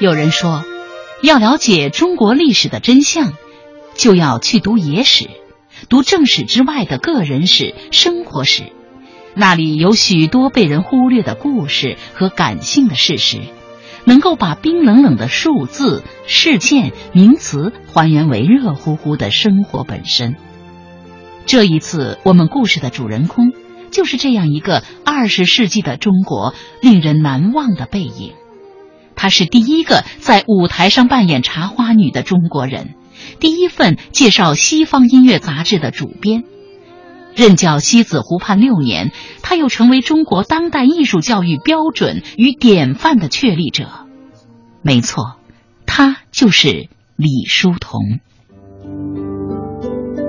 有人说，要了解中国历史的真相，就要去读野史，读正史之外的个人史、生活史，那里有许多被人忽略的故事和感性的事实。能够把冰冷冷的数字、事件、名词还原为热乎乎的生活本身。这一次，我们故事的主人公就是这样一个二十世纪的中国令人难忘的背影。他是第一个在舞台上扮演茶花女的中国人，第一份介绍西方音乐杂志的主编。任教西子湖畔六年，他又成为中国当代艺术教育标准与典范的确立者。没错，他就是李叔同。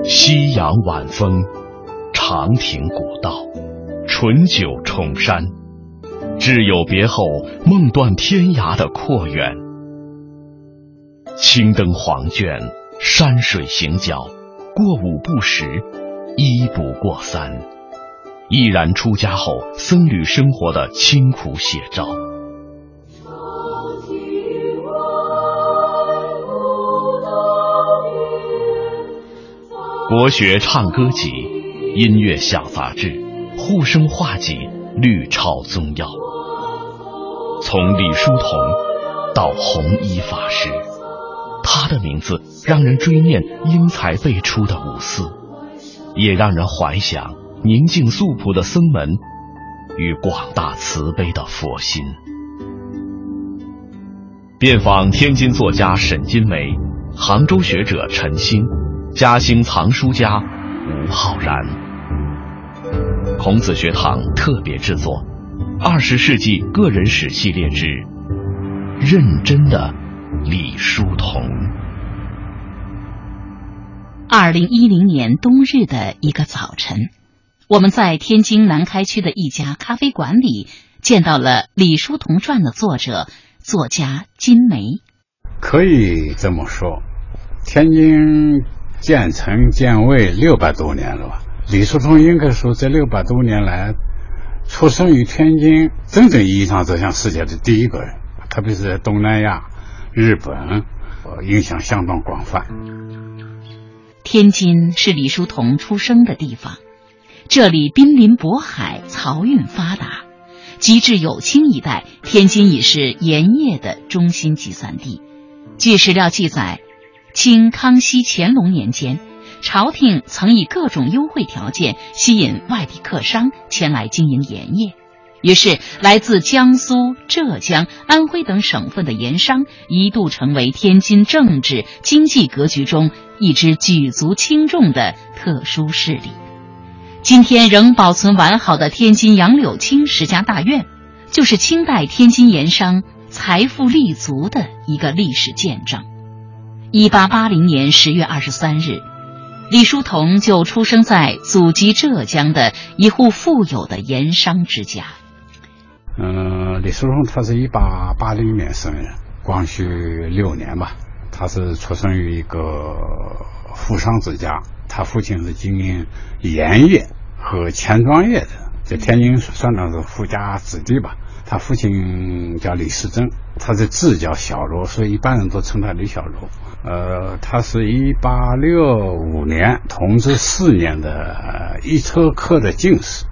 夕阳晚风，长亭古道，醇酒重山，挚友别后，梦断天涯的阔远。青灯黄卷，山水行脚，过五不食。一不过三，毅然出家后僧侣生活的清苦写照。国学唱歌集、音乐小杂志、护生画集、律抄宗耀，从李叔同到弘一法师，他的名字让人追念英才辈出的五四。也让人怀想宁静素朴的僧门与广大慈悲的佛心。遍访天津作家沈金梅、杭州学者陈星、嘉兴藏书家吴浩然。孔子学堂特别制作《二十世纪个人史系列之认真的李叔同》。二零一零年冬日的一个早晨，我们在天津南开区的一家咖啡馆里见到了《李叔同传》的作者作家金梅。可以这么说，天津建成建卫六百多年了吧？李叔同应该说这六百多年来，出生于天津，真正意义上走向世界的第一个人，特别是在东南亚、日本，影响相当广泛。天津是李叔同出生的地方，这里濒临渤海，漕运发达。及至有清一代，天津已是盐业的中心集散地。据史料记载，清康熙、乾隆年间，朝廷曾以各种优惠条件吸引外地客商前来经营盐业。于是，来自江苏、浙江、安徽等省份的盐商一度成为天津政治经济格局中一支举足轻重的特殊势力。今天仍保存完好的天津杨柳青十家大院，就是清代天津盐商财富立足的一个历史见证。一八八零年十月二十三日，李叔同就出生在祖籍浙江的一户富有的盐商之家。嗯，李叔同他是一八八零年生人，光绪六年吧。他是出生于一个富商之家，他父亲是经营盐业和钱庄业的，在天津算上是富家子弟吧。他父亲叫李时珍，他的字叫小罗，所以一般人都称他李小罗。呃，他是一八六五年同治四年的一车科的进士，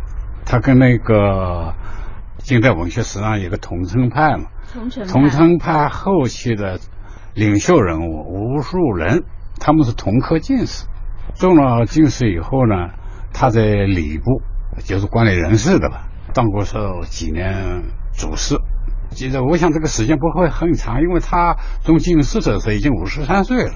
他跟那个。近代文学史上有个桐城派嘛，桐城派后期的领袖人物吴树人，他们是同科进士，中了进士以后呢，他在礼部就是管理人事的吧，当过是几年主事。记得我想这个时间不会很长，因为他中进士的时候已经五十三岁了。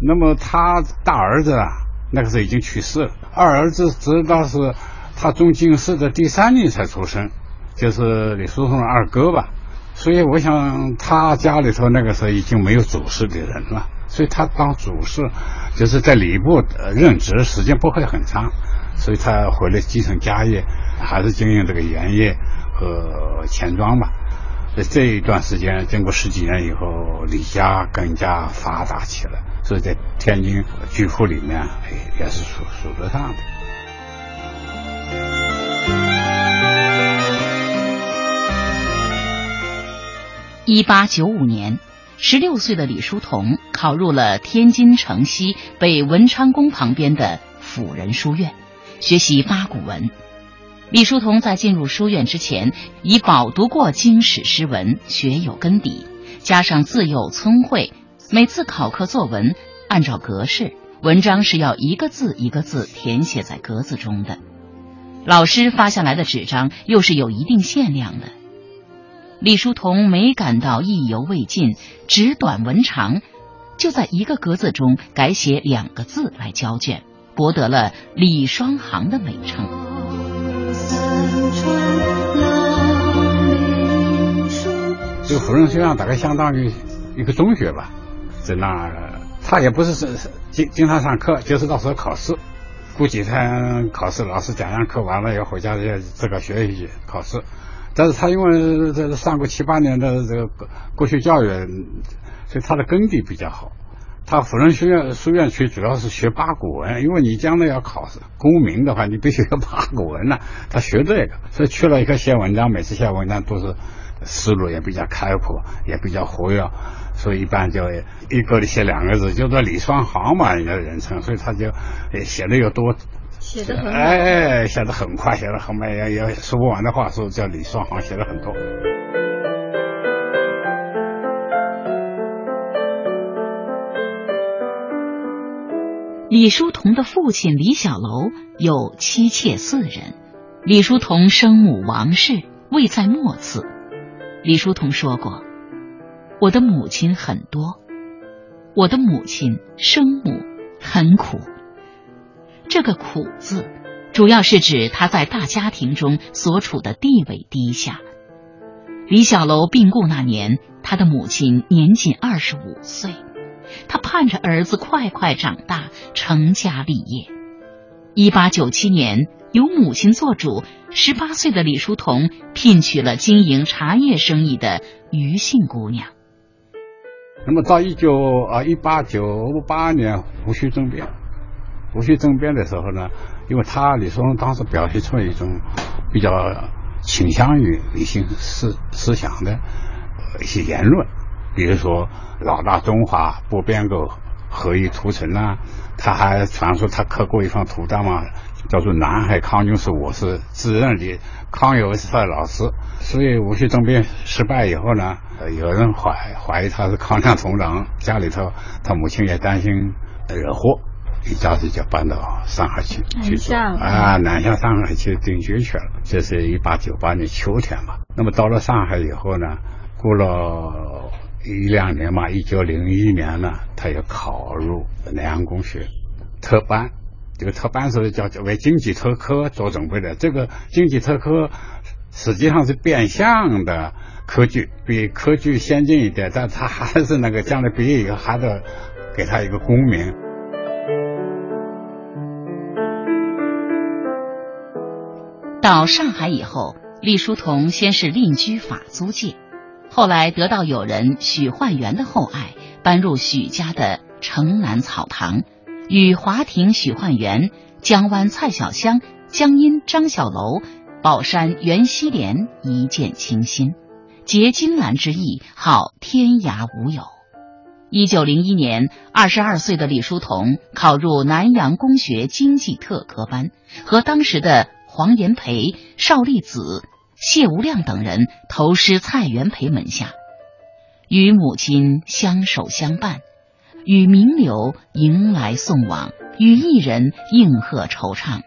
那么他大儿子啊，那个时候已经去世了，二儿子直到是他中进士的第三年才出生。就是李叔同的二哥吧，所以我想他家里头那个时候已经没有主事的人了，所以他当主事就是在礼部任职时间不会很长，所以他回来继承家业，还是经营这个盐业呃钱庄吧。在这一段时间，经过十几年以后，李家更加发达起来，所以在天津巨富里面哎也是数数得上的。一八九五年，十六岁的李叔同考入了天津城西北文昌宫旁边的辅仁书院，学习八股文。李叔同在进入书院之前，已饱读过经史诗文，学有根底，加上自幼聪慧，每次考课作文，按照格式，文章是要一个字一个字填写在格子中的。老师发下来的纸张又是有一定限量的。李叔同没感到意犹未尽，纸短文长，就在一个格子中改写两个字来交卷，博得了“李双行”的美称。这个芙蓉学院大概相当于一个中学吧，在那儿他也不是是经经常上课，就是到时候考试，过几天考试，老师讲完课完了要回家要自个学习考试。但是他因为这上过七八年的这个国学教育，所以他的根底比较好。他辅仁学院书院区主要是学八股文，因为你将来要考功名的话，你必须要八股文呐。他学这个，所以去了以后写文章，每次写文章都是思路也比较开阔，也比较活跃，所以一般就一个里写两个字，叫做李双行嘛，人家人称，所以他就写的又多。写的很哎哎，写的很快，写的很慢，也也说不完的话，说叫李双行，写的很多。李叔同的父亲李小楼有妻妾四人，李叔同生母王氏位在末次。李叔同说过：“我的母亲很多，我的母亲生母很苦。”这个“苦”字，主要是指他在大家庭中所处的地位低下。李小楼病故那年，他的母亲年仅二十五岁，他盼着儿子快快长大，成家立业。一八九七年，由母亲做主，十八岁的李叔同聘娶了经营茶叶生意的余姓姑娘。那么到一九啊一八九八年戊戌政变。戊戌政变的时候呢，因为他李叔同当时表现出一种比较倾向于理性思思想的一些言论，比如说“老大中华不变革，何以图存”呐，他还传说他刻过一方图章嘛，叫做“南海康军是我是自认的，康有为是他的老师”。所以戊戌政变失败以后呢，有人怀怀疑他是康亮同党，家里头他母亲也担心惹祸。一家子就搬到上海去去住啊，南下上海去定居去了。这是一八九八年秋天吧。那么到了上海以后呢，过了一两年嘛，一九零一年呢，他又考入南洋公学特班。这个特班是叫为经济特科做准备的。这个经济特科实际上是变相的科举，比科举先进一点，但他还是那个将来毕业以后还得给他一个功名。到上海以后，李叔同先是另居法租界，后来得到友人许焕元的厚爱，搬入许家的城南草堂，与华亭许焕元、江湾蔡小香、江阴张小楼、宝山袁希濂一见倾心，结金兰之意，好天涯无友。一九零一年，二十二岁的李叔同考入南洋公学经济特科班，和当时的。黄炎培、邵力子、谢无量等人投师蔡元培门下，与母亲相守相伴，与名流迎来送往，与艺人应和惆怅。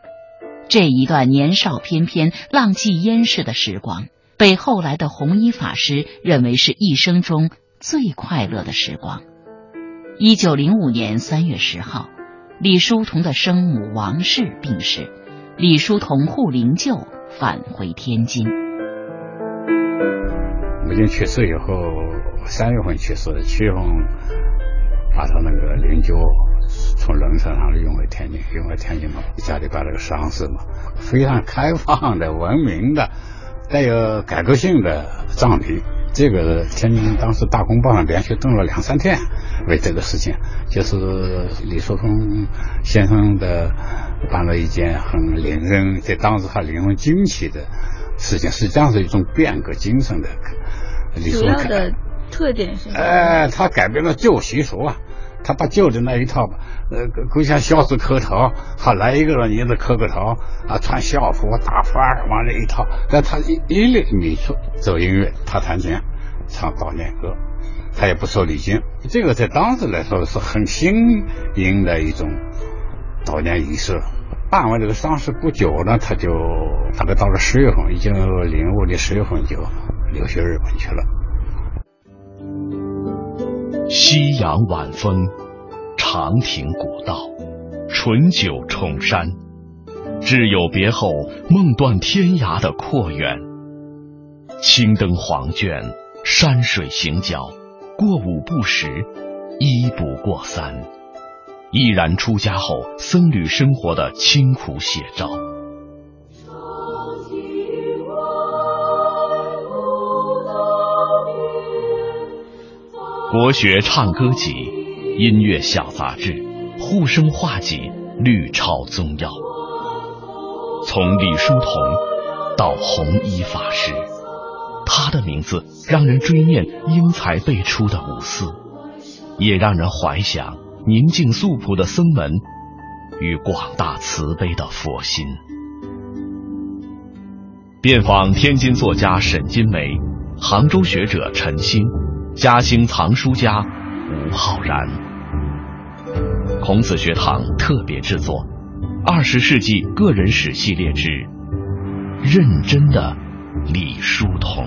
这一段年少翩翩、浪迹烟世的时光，被后来的弘一法师认为是一生中最快乐的时光。一九零五年三月十号，李叔同的生母王氏病逝。李叔同护灵柩返回天津。母亲去世以后，三月份去世，七月份把他那个灵柩从轮船上运回天津，运回天津嘛，家里办了个丧事嘛，非常开放的、文明的、带有改革性的葬礼。这个天津当时大公报上连续登了两三天，为这个事情，就是李叔同先生的办了一件很令人在当时还令人惊奇的事情，实际上是一种变革精神的。主要的特点是？哎，他改变了旧习俗啊，他把旧的那一套，呃，勾像孝子磕头，好来一个人也得磕个头啊，穿校服打幡儿往那一套，但他一一律民俗走音乐，他弹琴唱悼念歌，他也不收礼金，这个在当时来说是很新颖的一种悼念仪式。办完这个丧事不久呢，他就大概到了十月份，已经零五年十月份就留学日本去了。夕阳晚风，长亭古道，醇酒重山，挚友别后，梦断天涯的阔远。青灯黄卷，山水行脚，过五不十，一不过三。毅然出家后，僧侣生活的清苦写照。国学唱歌集、音乐小杂志、护生画集、绿钞宗要，从李叔同到弘一法师，他的名字让人追念英才辈出的五四，也让人怀想。宁静素朴的僧门与广大慈悲的佛心。遍访天津作家沈金梅、杭州学者陈兴、嘉兴藏书家吴浩然。孔子学堂特别制作《二十世纪个人史系列之认真的李叔同》。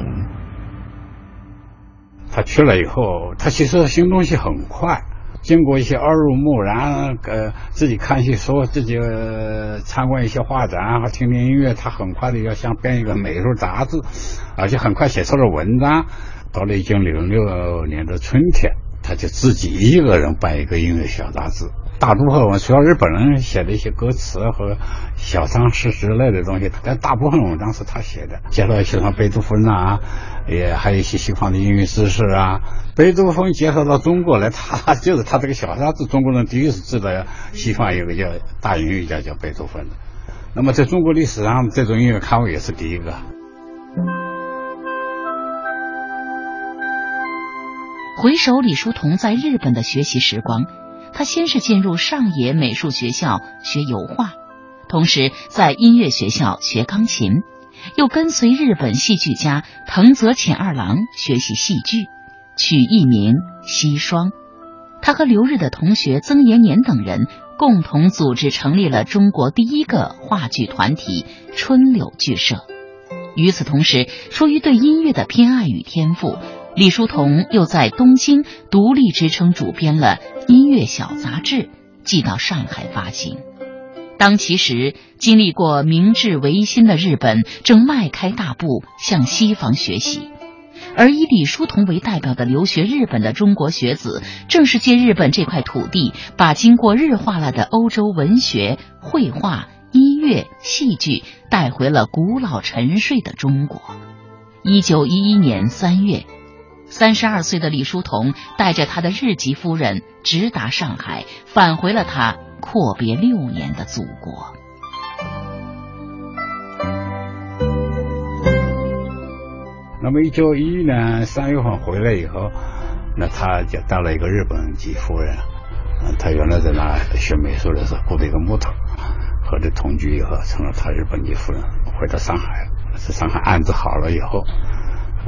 他去了以后，他其实新东西很快。经过一些耳濡目染，呃，自己看一些书，自己参观一些画展，和听听音乐，他很快的要想编一个美术杂志，而且很快写出了文章。到了一九零六年的春天，他就自己一个人办一个音乐小杂志。大部分文，除了日本人写的一些歌词和小常识之类的东西，但大部分文章是他写的，介绍一些像贝多芬啊，也还有一些西方的音乐知识啊。贝多芬介绍到中国来，他就是他这个小杂志，中国人第一次知道西方有个叫大音乐家叫贝多芬的。那么在中国历史上，这种音乐刊物也是第一个。回首李叔同在日本的学习时光。他先是进入上野美术学校学油画，同时在音乐学校学钢琴，又跟随日本戏剧家藤泽浅二郎学习戏剧，取艺名西双。他和留日的同学曾延年等人共同组织成立了中国第一个话剧团体春柳剧社。与此同时，出于对音乐的偏爱与天赋。李叔同又在东京独立支撑主编了音乐小杂志，寄到上海发行。当其时经历过明治维新的日本正迈开大步向西方学习，而以李叔同为代表的留学日本的中国学子，正是借日本这块土地，把经过日化了的欧洲文学、绘画、音乐、戏剧带回了古老沉睡的中国。一九一一年三月。三十二岁的李叔同带着他的日籍夫人直达上海，返回了他阔别六年的祖国。那么，一九一一年三月份回来以后，那他就带了一个日本籍夫人。他原来在那学美术的时候雇了一个木头，和这同居以后成了他日本籍夫人。回到上海，在上海安置好了以后。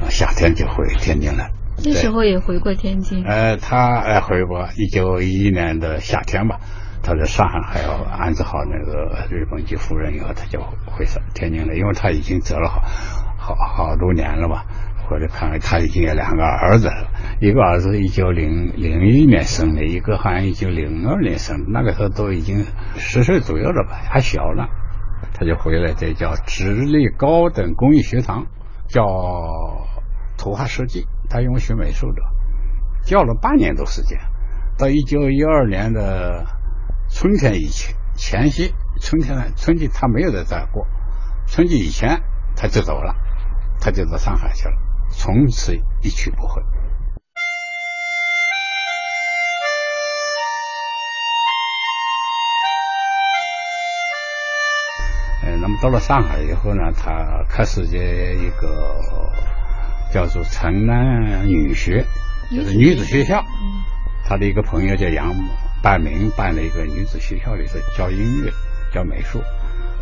夏天就回天津了，那时候也回过天津。呃，他呃回过，一九一一年的夏天吧，他在上海还要安置好那个日本籍夫人以后，他就回上天津了，因为他已经走了好好好多年了吧。回来看，他已经有两个儿子了，一个儿子一九零零一年生的，一个好像一九零二年生，那个时候都已经十岁左右了吧，还小呢。他就回来，这叫直隶高等工艺学堂。叫图画设计，他因为学美术的，教了八年多时间，到一九一二年的春天以前前夕，春天呢春季他没有在这过，春季以前他就走了，他就到上海去了，从此一去不回。那么到了上海以后呢，他开始这一个叫做城南女学，就是女子学校。他的一个朋友叫杨半明，办了一个女子学校里头教音乐、教美术。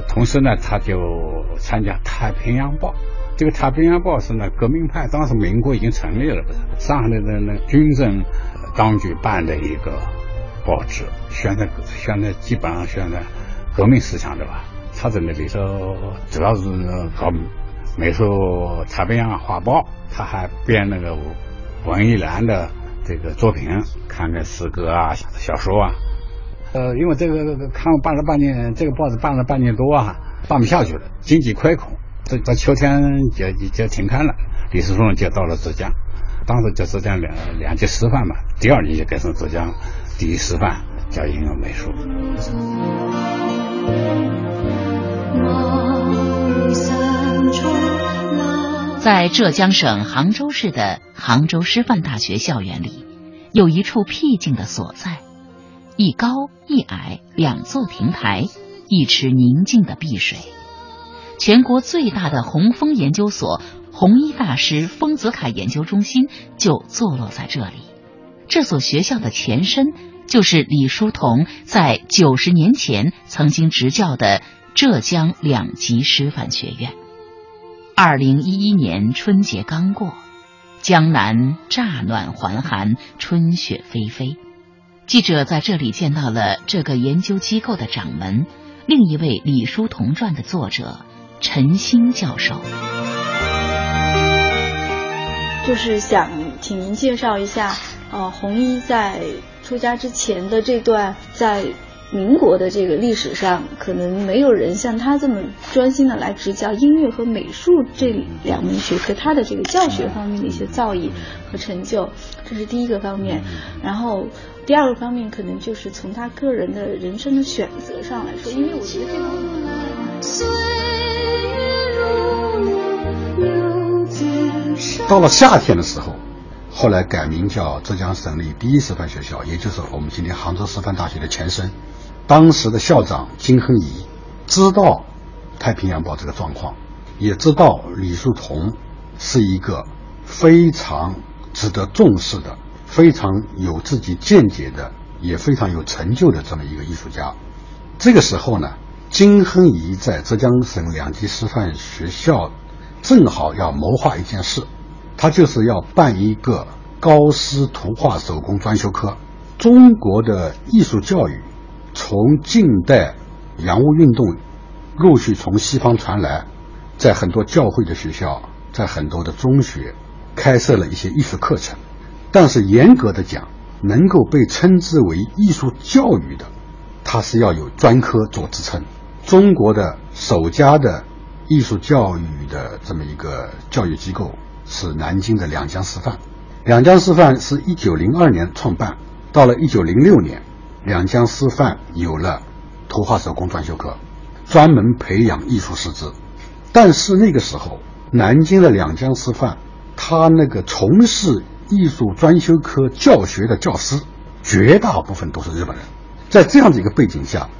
同时呢，他就参加《太平洋报》。这个《太平洋报》是呢革命派，当时民国已经成立了，不是上海的那军政当局办的一个报纸，宣传宣传基本上宣传革命思想的吧。他在那里头主要是搞美术《太平洋画报》，他还编那个文艺栏的这个作品，看看诗歌啊、小说啊。呃，因为这个看办了半年，这个报纸办了半年多啊，办不下去了，经济亏空，这到秋天就就停刊了。李叔同就到了浙江，当时就浙江两两级师范嘛，第二年就改成浙江第一师范教应用美术。在浙江省杭州市的杭州师范大学校园里，有一处僻静的所在。一高一矮两座亭台，一池宁静的碧水。全国最大的红枫研究所——红衣大师丰子恺研究中心就坐落在这里。这所学校的前身就是李叔同在九十年前曾经执教的浙江两级师范学院。二零一一年春节刚过，江南乍暖还寒，春雪霏霏。记者在这里见到了这个研究机构的掌门，另一位《李叔同传》的作者陈新教授。就是想请您介绍一下，呃，红衣在出家之前的这段在。民国的这个历史上，可能没有人像他这么专心的来执教音乐和美术这两门学科，他的这个教学方面的一些造诣和成就，这是第一个方面。然后第二个方面，可能就是从他个人的人生的选择上来说，因为我觉得这个。到了夏天的时候，后来改名叫浙江省立第一师范学校，也就是我们今天杭州师范大学的前身。当时的校长金亨颐知道《太平洋报》这个状况，也知道李叔同是一个非常值得重视的、非常有自己见解的、也非常有成就的这么一个艺术家。这个时候呢，金亨颐在浙江省两级师范学校正好要谋划一件事，他就是要办一个高师图画手工专修科。中国的艺术教育。从近代洋务运动陆续从西方传来，在很多教会的学校，在很多的中学开设了一些艺术课程，但是严格的讲，能够被称之为艺术教育的，它是要有专科做支撑。中国的首家的艺术教育的这么一个教育机构是南京的两江师范，两江师范是一九零二年创办，到了一九零六年。两江师范有了图画手工专修课，专门培养艺术师资。但是那个时候，南京的两江师范，他那个从事艺术专修科教学的教师，绝大部分都是日本人。在这样的一个背景下，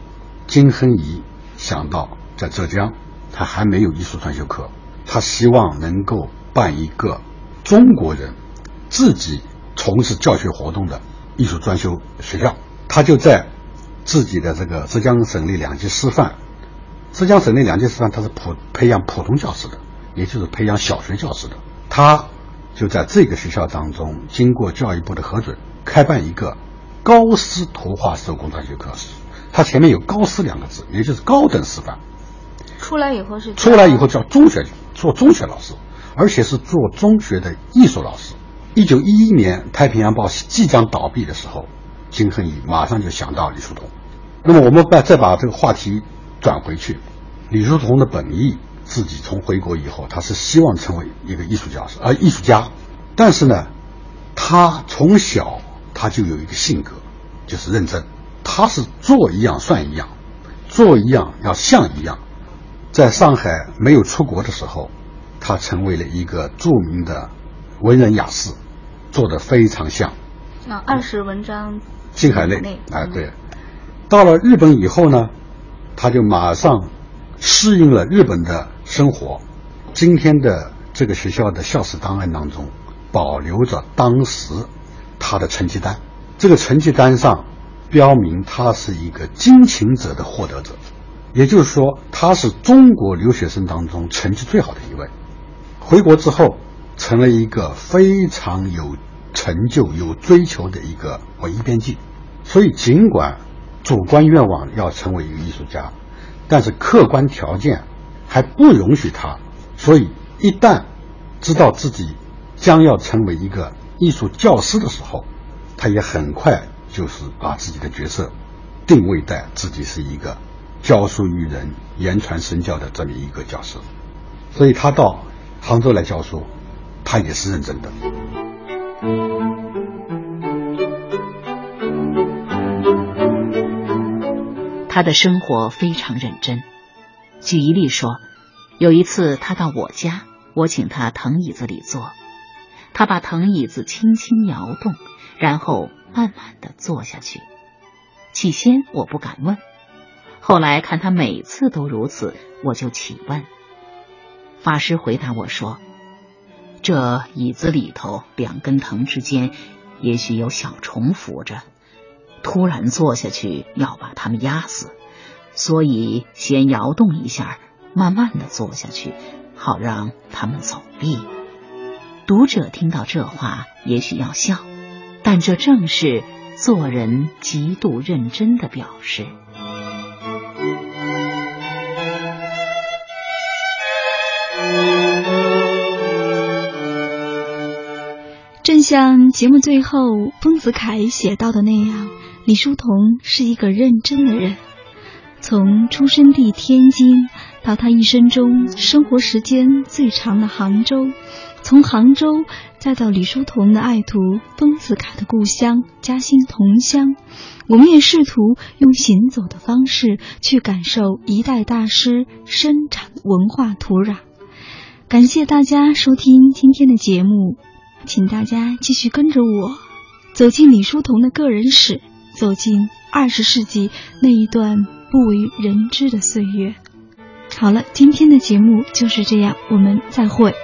金亨颐想到在浙江，他还没有艺术专修课，他希望能够办一个中国人自己从事教学活动的艺术专修学校。他就在自己的这个浙江省立两级师范，浙江省立两级师范，他是普培养普通教师的，也就是培养小学教师的。他就在这个学校当中，经过教育部的核准，开办一个高师图画手工专学课。他前面有“高师”两个字，也就是高等师范。出来以后是出来以后叫中学，做中学老师，而且是做中学的艺术老师。一九一一年，《太平洋报》即将倒闭的时候。金亨颐马上就想到李叔同，那么我们把再把这个话题转回去，李叔同的本意，自己从回国以后，他是希望成为一个艺术教师，而艺术家，但是呢，他从小他就有一个性格，就是认真，他是做一样算一样，做一样要像一样，在上海没有出国的时候，他成为了一个著名的文人雅士，做的非常像，那二十文章。静海内，啊，对，到了日本以后呢，他就马上适应了日本的生活。今天的这个学校的校史档案当中，保留着当时他的成绩单。这个成绩单上标明他是一个金琴者的获得者，也就是说，他是中国留学生当中成绩最好的一位。回国之后，成了一个非常有成就、有追求的一个文艺编辑。所以，尽管主观愿望要成为一个艺术家，但是客观条件还不容许他。所以，一旦知道自己将要成为一个艺术教师的时候，他也很快就是把自己的角色定位在自己是一个教书育人、言传身教的这么一个教师。所以他到杭州来教书，他也是认真的。他的生活非常认真。举一例说，有一次他到我家。我请他藤椅子里坐，他把藤椅子轻轻摇动，然后慢慢的坐下去。起先我不敢问，后来看他每次都如此，我就起问。法师回答我说：“这椅子里头两根藤之间，也许有小虫伏着，突然坐下去要把它们压死，所以先摇动一下，慢慢的坐下去。”好让他们走避。读者听到这话，也许要笑，但这正是做人极度认真的表示。像节目最后丰子恺写到的那样，李叔同是一个认真的人，从出生地天津。到他一生中生活时间最长的杭州，从杭州再到李叔同的爱徒丰子恺的故乡嘉兴同乡，我们也试图用行走的方式去感受一代大师生长文化土壤。感谢大家收听今天的节目，请大家继续跟着我走进李叔同的个人史，走进二十世纪那一段不为人知的岁月。好了，今天的节目就是这样，我们再会。